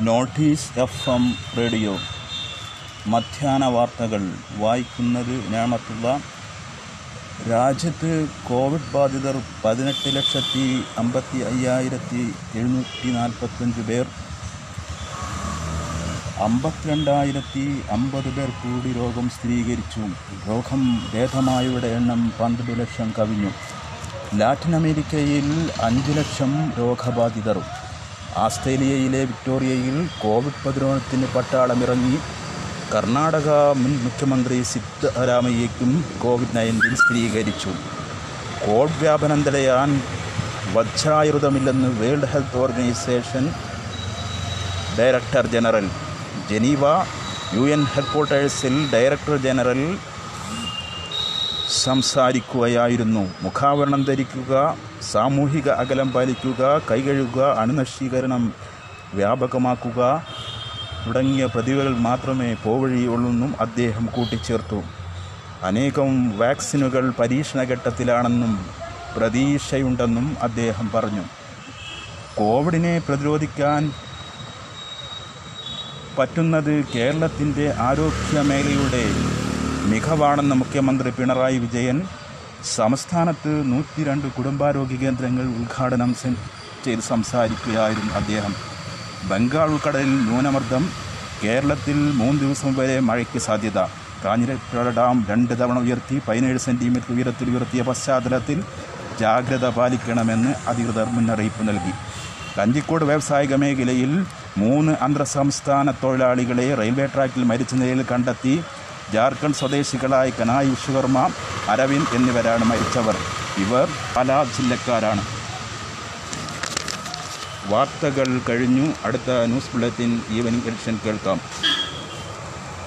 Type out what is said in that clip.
Notice F M radio. മധ്യാഹ്ന വാർത്തകൾ വായിക്കുന്നത് ഞാമത്തുള്ള. രാജ്യത്ത് കോവിഡ് ബാധിതർ പതിനെട്ട് ലക്ഷത്തി അമ്പത്തി അയ്യായിരത്തി എഴുന്നൂറ്റി നാൽപ്പത്തഞ്ച് പേർ. അമ്പത്തിരണ്ടായിരത്തി അമ്പത് പേർ കൂടി രോഗം സ്ഥിരീകരിച്ചു. രോഗം ഭേദമായവരുടെ എണ്ണം പന്ത്രണ്ട് ലക്ഷം കവിഞ്ഞു. ലാറ്റിൻ അമേരിക്കയിൽ അഞ്ച് ലക്ഷം രോഗബാധിതർ ആസ്ട്രേലിയയിലെ വിക്ടോറിയയിൽ കോവിഡ് പ്രതിരോധത്തിന് പട്ടാളമിറങ്ങി. കർണാടക മുൻ മുഖ്യമന്ത്രി സിദ്ധരാമയ്യയ്ക്കും കോവിഡ് നയന്റീൻ സ്ഥിരീകരിച്ചു. കോവിഡ് വ്യാപനം തടയാൻ വജ്രായുധമില്ലെന്ന് World Health Organization director general. Geneva U N ഹെഡ്ക്വാർട്ടേഴ്സിൽ director general സംസാരിക്കുകയായിരുന്നു. മുഖാവരണം ധരിക്കുക സാമൂഹിക അകലം പാലിക്കുക കൈകഴുകുക അണുനശീകരണം വ്യാപകമാക്കുക തുടങ്ങിയ പ്രതിവകൾ മാത്രമേ പോവഴിയുള്ളൂന്നും അദ്ദേഹം കൂട്ടിച്ചേർത്തു. അനേകം വാക്സിനുകൾ പരീക്ഷണഘട്ടത്തിലാണെന്നും പ്രതീക്ഷയുണ്ടെന്നും അദ്ദേഹം പറഞ്ഞു. കോവിഡിനെ പ്രതിരോധിക്കാൻ പറ്റുന്നത് കേരളത്തിന്റെ ആരോഗ്യമേഖലയുടെ മികവാണെന്ന് മുഖ്യമന്ത്രി പിണറായി വിജയൻ സംസ്ഥാനത്ത് നൂറ്റി രണ്ട് കുടുംബാരോഗ്യ കേന്ദ്രങ്ങൾ ഉദ്ഘാടനം ചെയ്ത് സംസാരിക്കുകയായിരുന്നു അദ്ദേഹം. ബംഗാൾ ഉൾക്കടലിൽ ന്യൂനമർദ്ദം കേരളത്തിൽ മൂന്ന് ദിവസം വരെ മഴയ്ക്ക് സാധ്യത. കാഞ്ഞിരപ്പുഴ ഡാം രണ്ട് തവണ ഉയർത്തി പതിനേഴ് സെന്റിമീറ്റർ ഉയരത്തിൽ ഉയർത്തിയ പശ്ചാത്തലത്തിൽ ജാഗ്രത പാലിക്കണമെന്ന് അധികൃതർ മുന്നറിയിപ്പ് നൽകി. കഞ്ചിക്കോട് വ്യാവസായിക മേഖലയിൽ മൂന്ന് അന്തർ സംസ്ഥാന തൊഴിലാളികളെ റെയിൽവേ ട്രാക്കിൽ മരിച്ച നിലയിൽ കണ്ടെത്തി ജാർഖണ്ഡ് സ്വദേശികളായ കനായ് വിശ്വകർമ്മ അരവിന്ദ് എന്നിവരാണ് മരിച്ചവർ. ഇവർ പല ജില്ലക്കാരാണ്. വാർത്തകൾ കഴിഞ്ഞു. അടുത്ത ന്യൂസ് ബുള്ളറ്റിൻ ഈവനിംഗ് എഡിഷൻ കേൾക്കാം.